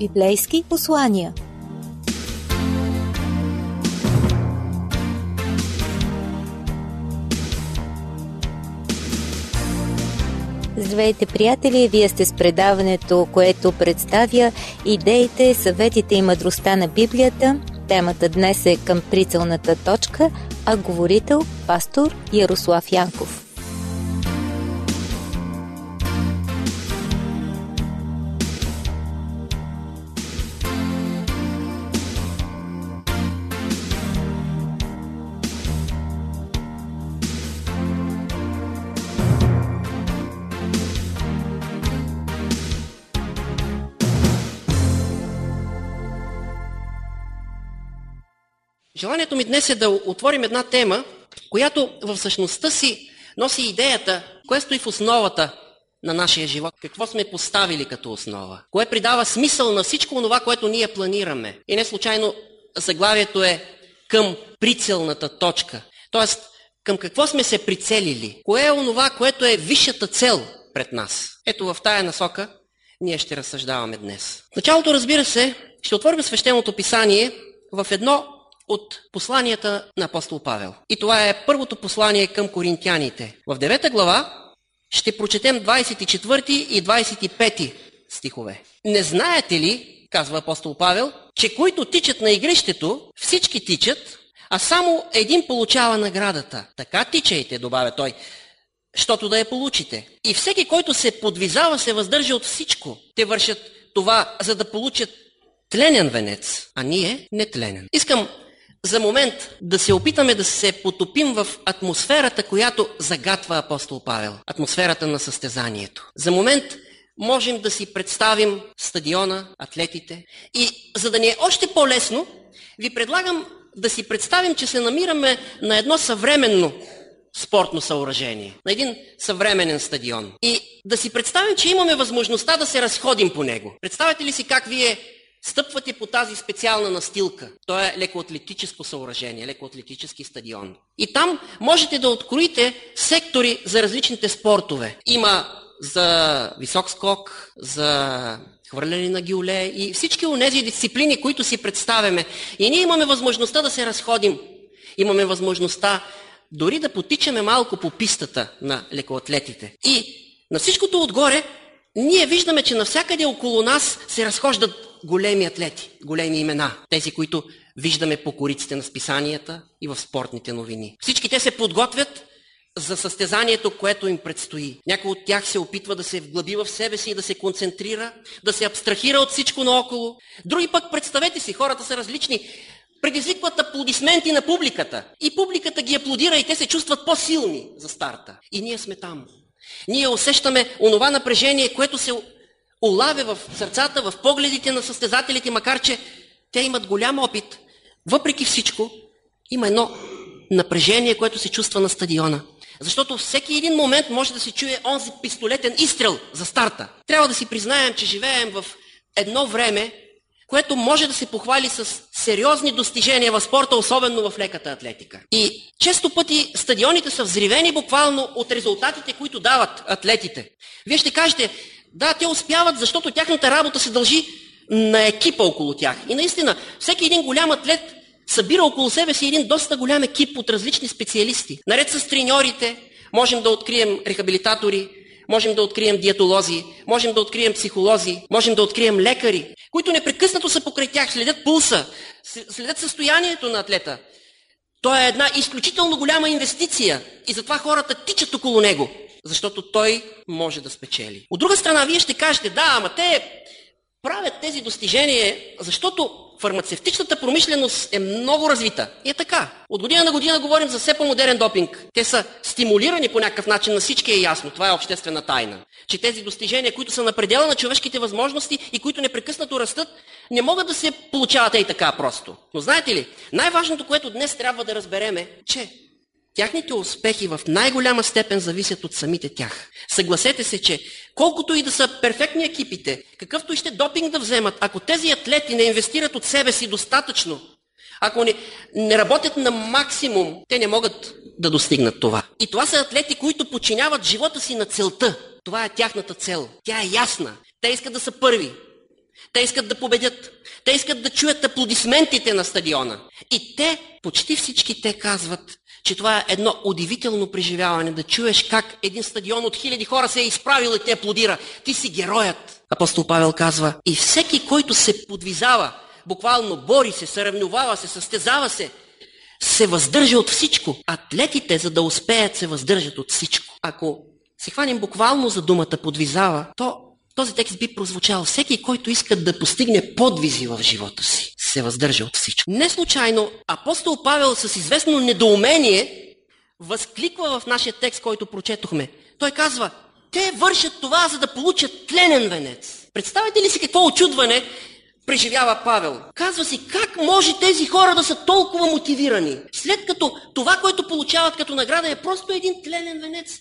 Библейски послания. Здравейте, приятели! Вие сте с предаването, което представя идеите, съветите и мъдростта на Библията. Темата днес е към прицелната точка, а говорител пастор Ярослав Янков. Желанието ми днес е да отворим една тема, която в същността си носи идеята, кое стои в основата на нашия живот. Какво сме поставили като основа? Кое придава смисъл на всичко това, което ние планираме? И не случайно заглавието е към прицелната точка. Тоест, към какво сме се прицелили? Кое е онова, което е висшата цел пред нас? Ето в тая насока ние ще разсъждаваме днес. В началото, разбира се, ще отворим свещеното писание в едно от посланията на апостол Павел. И това е първото послание към коринтяните. В 9 глава ще прочетем 24 и 25 стихове. Не знаете ли, казва апостол Павел, че които тичат на игрището, всички тичат, а само един получава наградата. Така тичайте, добавя той, щото да я получите. И всеки, който се подвизава, се въздържа от всичко. Те вършат това, за да получат тленен венец, а ние нетленен. Искам за момент да се опитаме да се потопим в атмосферата, която загатва апостол Павел. Атмосферата на състезанието. За момент можем да си представим стадиона, атлетите. И за да ни е още по-лесно, ви предлагам да си представим, че се намираме на едно съвременно спортно съоръжение, на един съвременен стадион. И да си представим, че имаме възможността да се разходим по него. Представете ли си как вие Стъпвате по тази специална настилка. То е лекоатлетическо съоръжение, лекоатлетически стадион. И там можете да откроите сектори за различните спортове. Има за висок скок, за хвърляне на гиоле и всички от тези дисциплини, които си представяме. И ние имаме възможността да се разходим. Имаме възможността дори да потичаме малко по пистата на лекоатлетите. И на всичкото отгоре, ние виждаме, че навсякъде около нас се разхождат големи атлети, големи имена. Тези, които виждаме по кориците на списанията и в спортните новини. Всички те се подготвят за състезанието, което им предстои. Някой от тях се опитва да се вглъби в себе си и да се концентрира, да се абстрахира от всичко наоколо. Други пък, представете си, хората са различни, предизвикват аплодисменти на публиката. И публиката ги аплодира и те се чувстват по-силни за старта. И ние сме там. Ние усещаме онова напрежение, което се улавя в сърцата, в погледите на състезателите, макар че те имат голям опит. Въпреки всичко, има едно напрежение, което се чувства на стадиона. Защото всеки един момент може да се чуе онзи пистолетен изстрел за старта. Трябва да си признаем, че живеем в едно време, което може да се похвали с сериозни достижения в спорта, особено в леката атлетика. И често пъти стадионите са взривени буквално от резултатите, които дават атлетите. Вие ще кажете, да, те успяват, защото тяхната работа се дължи на екипа около тях. И наистина, всеки един голям атлет събира около себе си един доста голям екип от различни специалисти. Наред с треньорите, можем да открием рехабилитатори, можем да открием диетолози, можем да открием психолози, можем да открием лекари, които непрекъснато са покрай тях, следят пулса, следят състоянието на атлета. Той е една изключително голяма инвестиция и затова хората тичат около него защото той може да спечели. От друга страна, вие ще кажете, да, ама те правят тези достижения, защото фармацевтичната промишленост е много развита. И е така. От година на година говорим за все по-модерен допинг. Те са стимулирани по някакъв начин, на всички е ясно. Това е обществена тайна. Че тези достижения, които са на предела на човешките възможности и които непрекъснато растат, не могат да се получават и така просто. Но знаете ли, най-важното, което днес трябва да разберем е, че Тяхните успехи в най-голяма степен зависят от самите тях. Съгласете се, че колкото и да са перфектни екипите, какъвто и ще допинг да вземат, ако тези атлети не инвестират от себе си достатъчно, ако не, не работят на максимум, те не могат да достигнат това. И това са атлети, които подчиняват живота си на целта. Това е тяхната цел. Тя е ясна. Те искат да са първи. Те искат да победят. Те искат да чуят аплодисментите на стадиона. И те, почти всички те казват, че това е едно удивително преживяване, да чуеш как един стадион от хиляди хора се е изправил и те аплодира. Ти си героят. Апостол Павел казва, и всеки, който се подвизава, буквално бори се, съревновава се, състезава се, се въздържа от всичко. Атлетите, за да успеят, се въздържат от всичко. Ако се хванем буквално за думата подвизава, то този текст би прозвучал. Всеки, който иска да постигне подвизи в живота си, се въздържа от всичко. Не случайно апостол Павел с известно недоумение възкликва в нашия текст, който прочетохме. Той казва, те вършат това, за да получат тленен венец. Представете ли си какво очудване преживява Павел? Казва си, как може тези хора да са толкова мотивирани, след като това, което получават като награда е просто един тленен венец.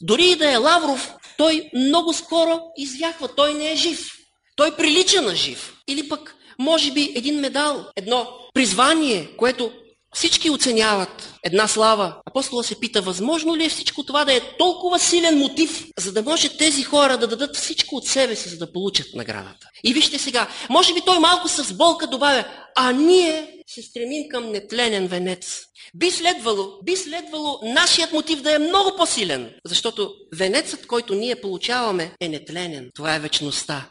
Дори и да е Лавров, той много скоро извяхва. Той не е жив. Той прилича на жив. Или пък, може би, един медал, едно призвание, което всички оценяват. Една слава. Апостола се пита, възможно ли е всичко това да е толкова силен мотив, за да може тези хора да дадат всичко от себе си, за да получат наградата. И вижте сега, може би той малко с болка добавя, а ние се стремим към нетленен венец. Би следвало, би следвало нашият мотив да е много по-силен, защото венецът, който ние получаваме, е нетленен. Това е вечността.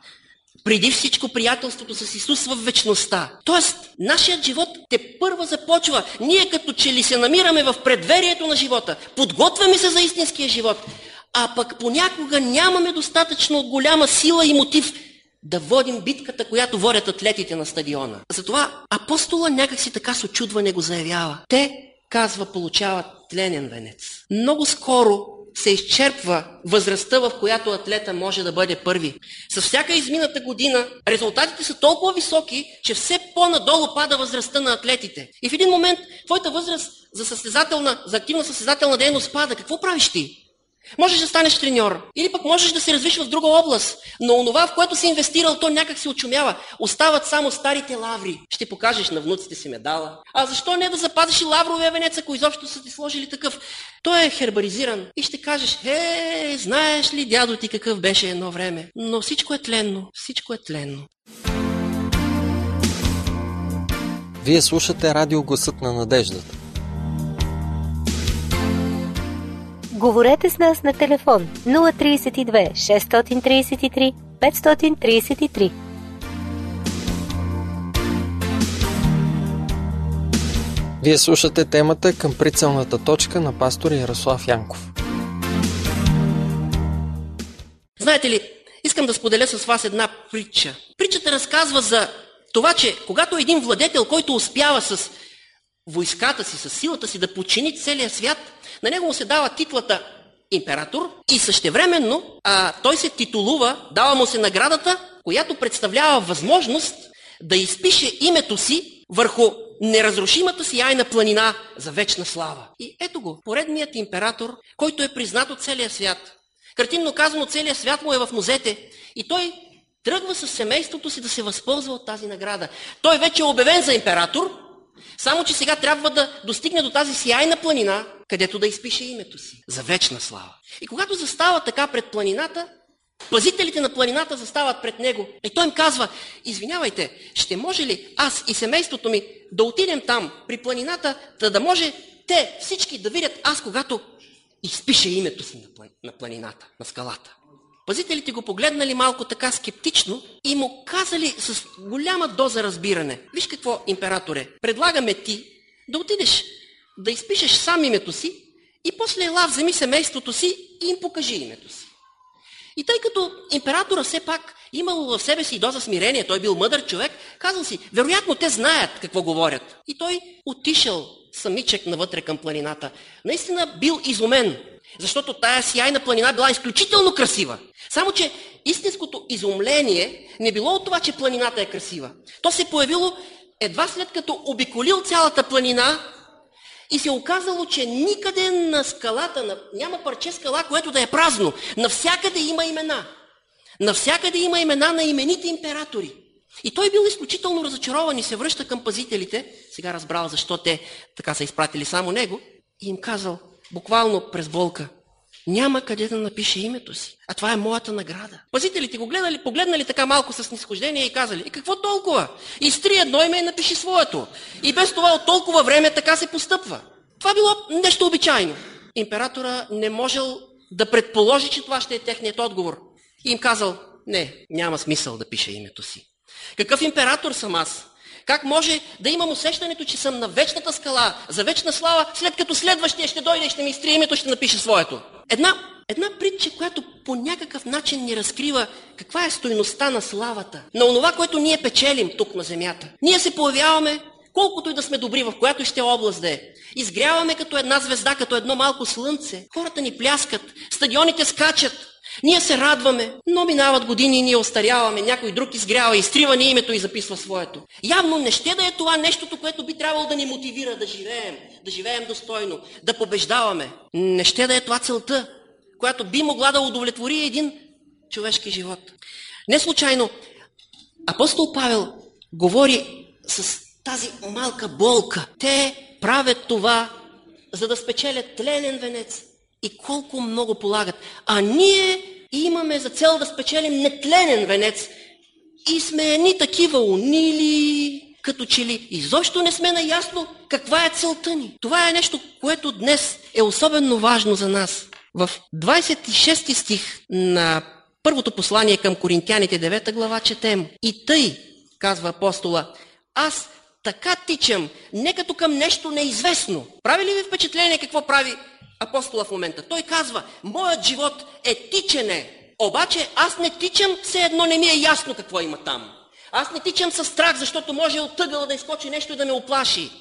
Преди всичко приятелството с Исус в вечността. Тоест, нашият живот те първа започва. Ние като че ли се намираме в предверието на живота. Подготвяме се за истинския живот. А пък понякога нямаме достатъчно голяма сила и мотив да водим битката, която водят атлетите на стадиона. Затова апостола някакси така с очудване го заявява. Те, казва, получават тленен венец. Много скоро се изчерпва възрастта, в която атлета може да бъде първи. С всяка измината година резултатите са толкова високи, че все по-надолу пада възрастта на атлетите. И в един момент твоята възраст за, състезателна, за активна състезателна дейност пада. Какво правиш ти? Можеш да станеш треньор. Или пък можеш да се развиш в друга област. Но онова, в което си инвестирал, то някак се очумява. Остават само старите лаври. Ще покажеш на внуците си медала. А защо не да запазиш и лавровия венец, ако изобщо са ти сложили такъв? Той е хербаризиран. И ще кажеш, е, знаеш ли дядо ти какъв беше едно време? Но всичко е тленно. Всичко е тленно. Вие слушате радио Гласът на надеждата. Говорете с нас на телефон 032 633 533. Вие слушате темата към прицелната точка на пастор Ярослав Янков. Знаете ли, искам да споделя с вас една притча. Притчата разказва за това, че когато един владетел, който успява с войската си, с силата си да почини целия свят, на него му се дава титлата император и същевременно а, той се титулува, дава му се наградата, която представлява възможност да изпише името си върху неразрушимата си яйна планина за вечна слава. И ето го, поредният император, който е признат от целия свят. Картинно казано, целият свят му е в музете и той тръгва с семейството си да се възползва от тази награда. Той вече е обявен за император, само, че сега трябва да достигне до тази сияйна планина, където да изпише името си за вечна слава. И когато застава така пред планината, пазителите на планината застават пред него. И той им казва, извинявайте, ще може ли аз и семейството ми да отидем там, при планината, да, да може те всички да видят аз, когато изпише името си на планината, на скалата. Пазителите го погледнали малко така скептично и му казали с голяма доза разбиране. Виж какво, императоре, предлагаме ти да отидеш да изпишеш сам името си и после ела вземи семейството си и им покажи името си. И тъй като императора все пак имал в себе си доза смирение, той бил мъдър човек, казал си, вероятно те знаят какво говорят. И той отишъл самичък навътре към планината. Наистина бил изумен, защото тая сияйна планина била изключително красива. Само, че истинското изумление не било от това, че планината е красива. То се появило едва след като обиколил цялата планина и се оказало, че никъде на скалата, на... няма парче скала, което да е празно. Навсякъде има имена. Навсякъде има имена на имените императори. И той бил изключително разочарован и се връща към пазителите. Сега разбрал защо те така са изпратили само него. И им казал, буквално през болка, няма къде да напише името си. А това е моята награда. Пазителите го гледали, погледнали така малко с нисхождение и казали, и какво толкова? Изтри едно име и напиши своето. И без това от толкова време така се постъпва. Това било нещо обичайно. Императора не можел да предположи, че това ще е техният отговор. И им казал, не, няма смисъл да пише името си. Какъв император съм аз? Как може да имам усещането, че съм на вечната скала, за вечна слава, след като следващия ще дойде и ще ми изтрие името, ще напише своето? Една, една притча, която по някакъв начин ни разкрива каква е стойността на славата, на онова, което ние печелим тук на земята. Ние се появяваме, колкото и да сме добри, в която ще област да е. Изгряваме като една звезда, като едно малко слънце. Хората ни пляскат, стадионите скачат, ние се радваме, но минават години и ние остаряваме, някой друг изгрява, изтрива ни името и записва своето. Явно не ще да е това нещото, което би трябвало да ни мотивира да живеем, да живеем достойно, да побеждаваме. Не ще да е това целта, която би могла да удовлетвори един човешки живот. Не случайно апостол Павел говори с тази малка болка. Те правят това, за да спечелят тленен венец, и колко много полагат. А ние имаме за цел да спечелим нетленен венец и сме едни такива унили, като че ли изобщо не сме наясно каква е целта ни. Това е нещо, което днес е особено важно за нас. В 26 стих на първото послание към Коринтяните 9 глава четем. И тъй, казва апостола, аз така тичам, не като към нещо неизвестно. Прави ли ви впечатление какво прави апостола в момента. Той казва, моят живот е тичене, обаче аз не тичам, все едно не ми е ясно какво има там. Аз не тичам със страх, защото може от тъгъла да изкочи нещо и да ме оплаши.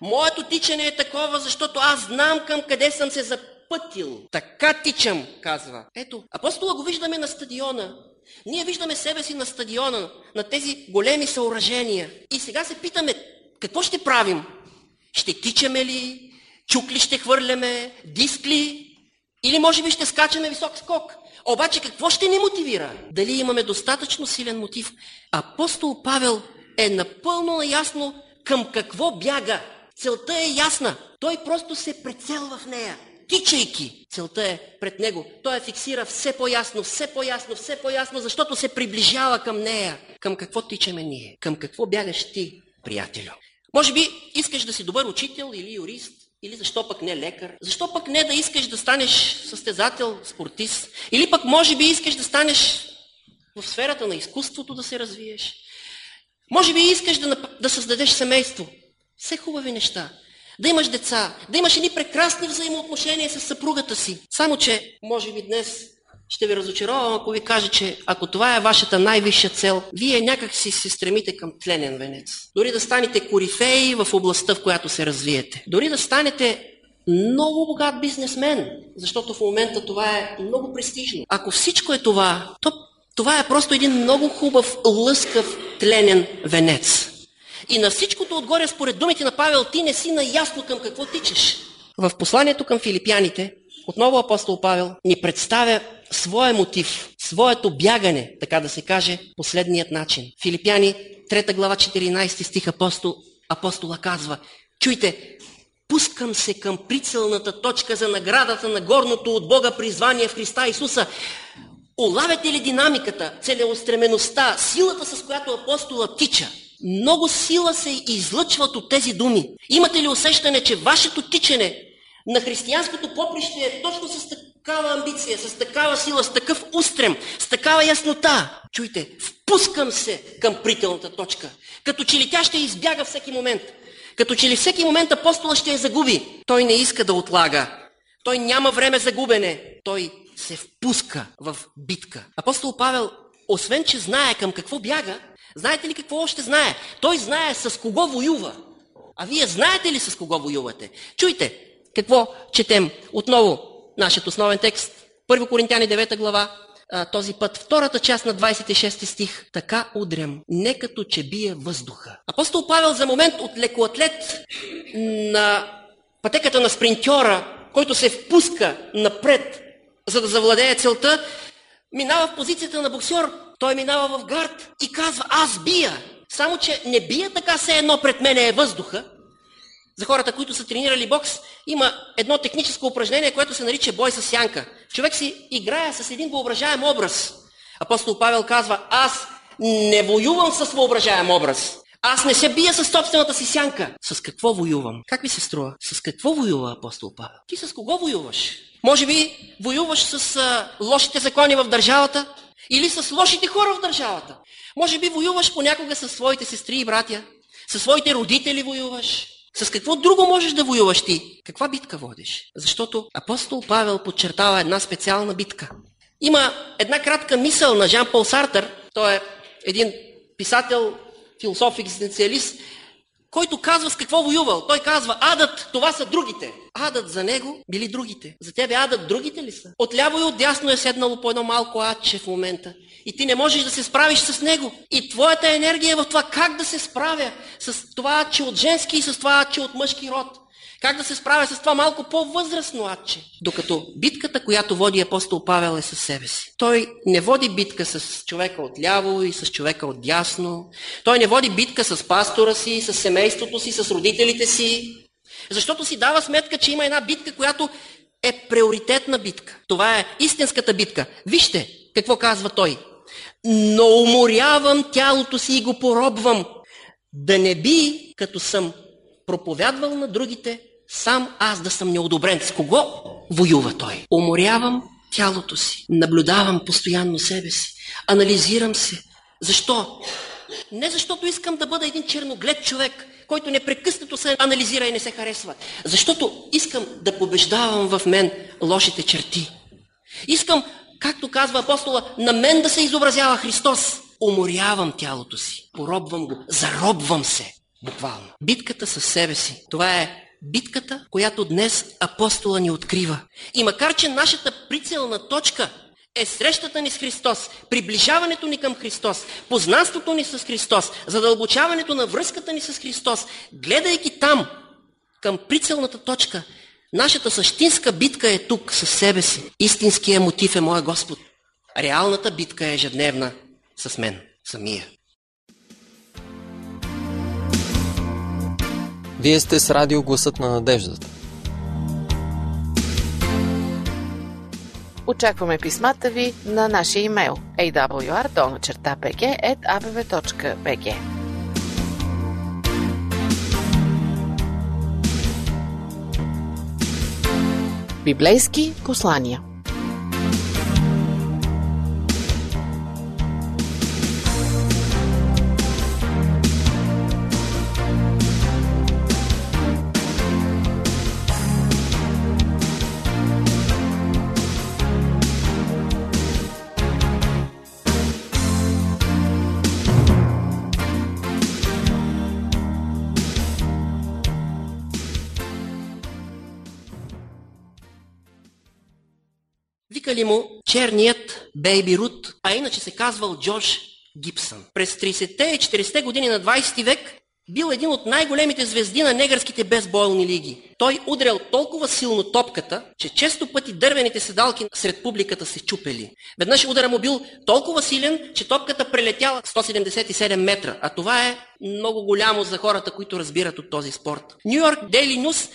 Моето тичане е такова, защото аз знам към къде съм се запътил. Така тичам, казва. Ето, апостола го виждаме на стадиона. Ние виждаме себе си на стадиона, на тези големи съоръжения. И сега се питаме, какво ще правим? Ще тичаме ли? Чук ли ще хвърляме? Диск ли? Или може би ще скачаме висок скок? Обаче какво ще ни мотивира? Дали имаме достатъчно силен мотив? Апостол Павел е напълно наясно към какво бяга. Целта е ясна. Той просто се прецелва в нея. Тичайки, целта е пред него. Той я фиксира все по-ясно, все по-ясно, все по-ясно, защото се приближава към нея. Към какво тичаме ние? Към какво бягаш ти, приятелю? Може би искаш да си добър учител или юрист, или защо пък не лекар? Защо пък не да искаш да станеш състезател, спортист? Или пък може би искаш да станеш в сферата на изкуството да се развиеш? Може би искаш да, да създадеш семейство. Все хубави неща. Да имаш деца, да имаш едни прекрасни взаимоотношения с съпругата си. Само, че може би днес ще ви разочаровам, ако ви кажа, че ако това е вашата най-висша цел, вие някак си се стремите към тленен венец. Дори да станете корифеи в областта, в която се развиете. Дори да станете много богат бизнесмен, защото в момента това е много престижно. Ако всичко е това, то това е просто един много хубав, лъскав, тленен венец. И на всичкото отгоре, според думите на Павел, ти не си наясно към какво тичаш. В посланието към филипяните, отново апостол Павел ни представя своя мотив, своето бягане, така да се каже, последният начин. Филипяни, 3 глава, 14 стих апостол, апостола казва, чуйте, пускам се към прицелната точка за наградата на горното от Бога призвание в Христа Исуса. Улавяте ли динамиката, целеустремеността, силата, с която апостола тича? Много сила се излъчват от тези думи. Имате ли усещане, че вашето тичане на християнското поприще е точно с такава амбиция, с такава сила, с такъв устрем, с такава яснота. Чуйте, впускам се към прителната точка. Като че ли тя ще избяга всеки момент. Като че ли всеки момент апостола ще я загуби. Той не иска да отлага. Той няма време за губене. Той се впуска в битка. Апостол Павел, освен че знае към какво бяга, знаете ли какво още знае? Той знае с кого воюва. А вие знаете ли с кого воювате? Чуйте, какво четем отново нашият основен текст. 1 Коринтяни 9 глава, този път втората част на 26 стих. Така удрям, не като че бие въздуха. Апостол Павел за момент от лекоатлет на пътеката на спринтьора, който се впуска напред, за да завладее целта, минава в позицията на боксер. Той минава в гард и казва, аз бия. Само, че не бия така се едно пред мене е въздуха, За хората, които са тренирали бокс, има едно техническо упражнение, което се нарича бой с сянка. Човек си играе с един въображаем образ. Апостол Павел казва, аз не воювам с въображаем образ. Аз не се бия с собствената си сянка. С какво воювам? Как ви се струва? С какво воюва апостол Павел? Ти с кого воюваш? Може би воюваш с а, лошите закони в държавата? Или с лошите хора в държавата? Може би воюваш понякога с своите сестри и братя? Със своите родители воюваш? С какво друго можеш да воюваш ти? Каква битка водиш? Защото апостол Павел подчертава една специална битка. Има една кратка мисъл на Жан Пол Сартър, той е един писател, философ, екзистенциалист, който казва с какво воювал. Той казва, адът, това са другите. Адът за него били другите. За тебе адът другите ли са? Отляво и отдясно е седнало по едно малко адче в момента. И ти не можеш да се справиш с него. И твоята енергия е в това как да се справя с това адче от женски и с това адче от мъжки род. Как да се справя с това малко по-възрастно адче? Докато битката, която води апостол Павел е със себе си. Той не води битка с човека от ляво и с човека от дясно. Той не води битка с пастора си, с семейството си, с родителите си. Защото си дава сметка, че има една битка, която е приоритетна битка. Това е истинската битка. Вижте какво казва той. Но уморявам тялото си и го поробвам, да не би, като съм проповядвал на другите, сам аз да съм неодобрен. С кого воюва той? Уморявам тялото си, наблюдавам постоянно себе си, анализирам се. Защо? Не защото искам да бъда един черноглед човек, който непрекъснато се анализира и не се харесва. Защото искам да побеждавам в мен лошите черти. Искам, както казва апостола, на мен да се изобразява Христос. Уморявам тялото си, поробвам го, заробвам се. Буквално. Битката със себе си. Това е битката, която днес апостола ни открива. И макар, че нашата прицелна точка е срещата ни с Христос, приближаването ни към Христос, познанството ни с Христос, задълбочаването на връзката ни с Христос, гледайки там, към прицелната точка, нашата същинска битка е тук със себе си. Истинският мотив е моя Господ. Реалната битка е ежедневна с мен, самия. Вие сте с радио Гласът на надеждата. Очакваме писмата ви на нашия имейл awr.bg.abv.bg Библейски послания Викали му черният Бейби Рут, а иначе се казвал Джордж Гибсън. През 30-те и 40-те години на 20 век бил един от най-големите звезди на негърските безболни лиги. Той удрял толкова силно топката, че често пъти дървените седалки сред публиката се чупели. Веднъж удара му бил толкова силен, че топката прелетяла 177 метра, а това е много голямо за хората, които разбират от този спорт. Нью Йорк Дейли Нюс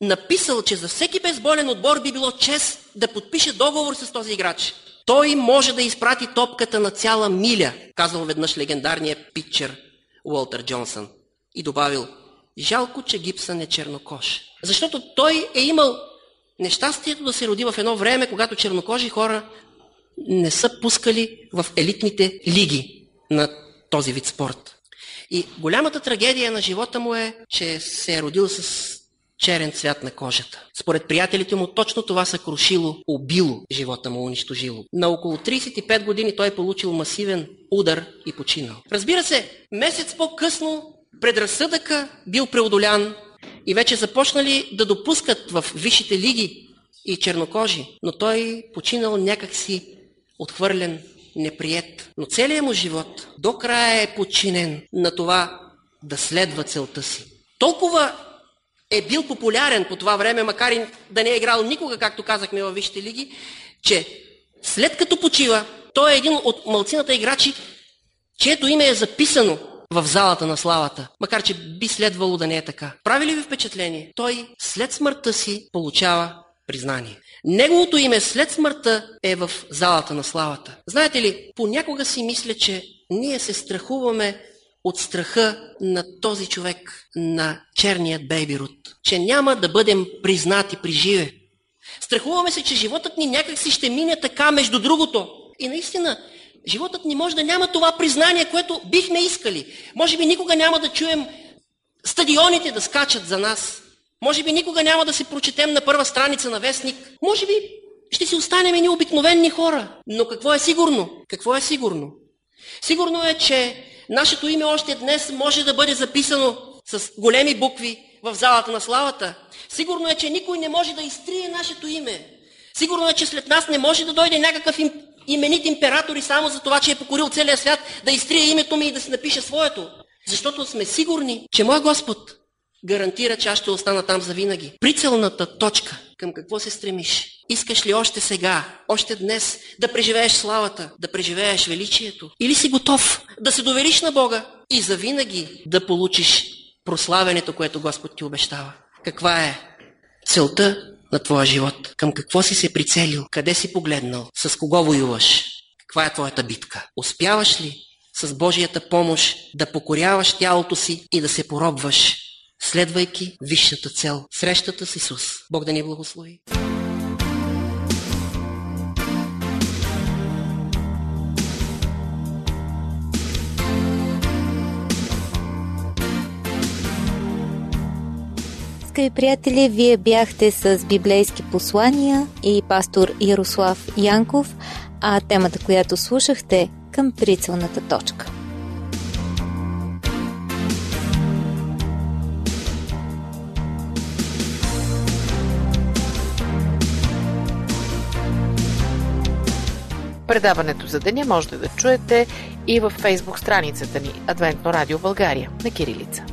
написал, че за всеки безболен отбор би било чест да подпише договор с този играч. Той може да изпрати топката на цяла миля, казал веднъж легендарният питчер Уолтер Джонсън. И добавил, жалко, че Гибсън е чернокож. Защото той е имал нещастието да се роди в едно време, когато чернокожи хора не са пускали в елитните лиги на този вид спорт. И голямата трагедия на живота му е, че се е родил с черен цвят на кожата. Според приятелите му точно това са крушило, убило, живота му унищожило. На около 35 години той е получил масивен удар и починал. Разбира се, месец по-късно предразсъдъка бил преодолян и вече започнали да допускат в висшите лиги и чернокожи, но той починал някакси отхвърлен, неприят. Но целият му живот до края е подчинен на това да следва целта си. Толкова е бил популярен по това време, макар и да не е играл никога, както казахме във Висшите лиги, че след като почива, той е един от малцината играчи, чието име е записано в залата на славата, макар че би следвало да не е така. Прави ли ви впечатление? Той след смъртта си получава признание. Неговото име след смъртта е в залата на славата. Знаете ли, понякога си мисля, че ние се страхуваме от страха на този човек, на черният Бейбирут, че няма да бъдем признати при живе. Страхуваме се, че животът ни някак си ще мине така между другото. И наистина, животът ни може да няма това признание, което бихме искали. Може би никога няма да чуем стадионите да скачат за нас. Може би никога няма да си прочетем на първа страница на вестник. Може би ще си останем ни обикновени хора. Но какво е сигурно? Какво е сигурно? Сигурно е, че нашето име още днес може да бъде записано с големи букви в залата на славата. Сигурно е, че никой не може да изтрие нашето име. Сигурно е, че след нас не може да дойде някакъв им, именит император и само за това, че е покорил целия свят, да изтрие името ми и да си напише своето. Защото сме сигурни, че мой Господ гарантира, че аз ще остана там за винаги. Прицелната точка към какво се стремиш? Искаш ли още сега, още днес да преживееш славата, да преживееш величието? Или си готов да се довериш на Бога и за винаги да получиш прославянето, което Господ ти обещава? Каква е целта на твоя живот? Към какво си се прицелил? Къде си погледнал? С кого воюваш? Каква е твоята битка? Успяваш ли с Божията помощ да покоряваш тялото си и да се поробваш следвайки висшата цел – срещата с Исус. Бог да ни благослови. Скъпи приятели, вие бяхте с библейски послания и пастор Ярослав Янков, а темата, която слушахте към прицелната точка. Предаването за деня можете да чуете и в фейсбук страницата ни Адвентно радио България на Кирилица.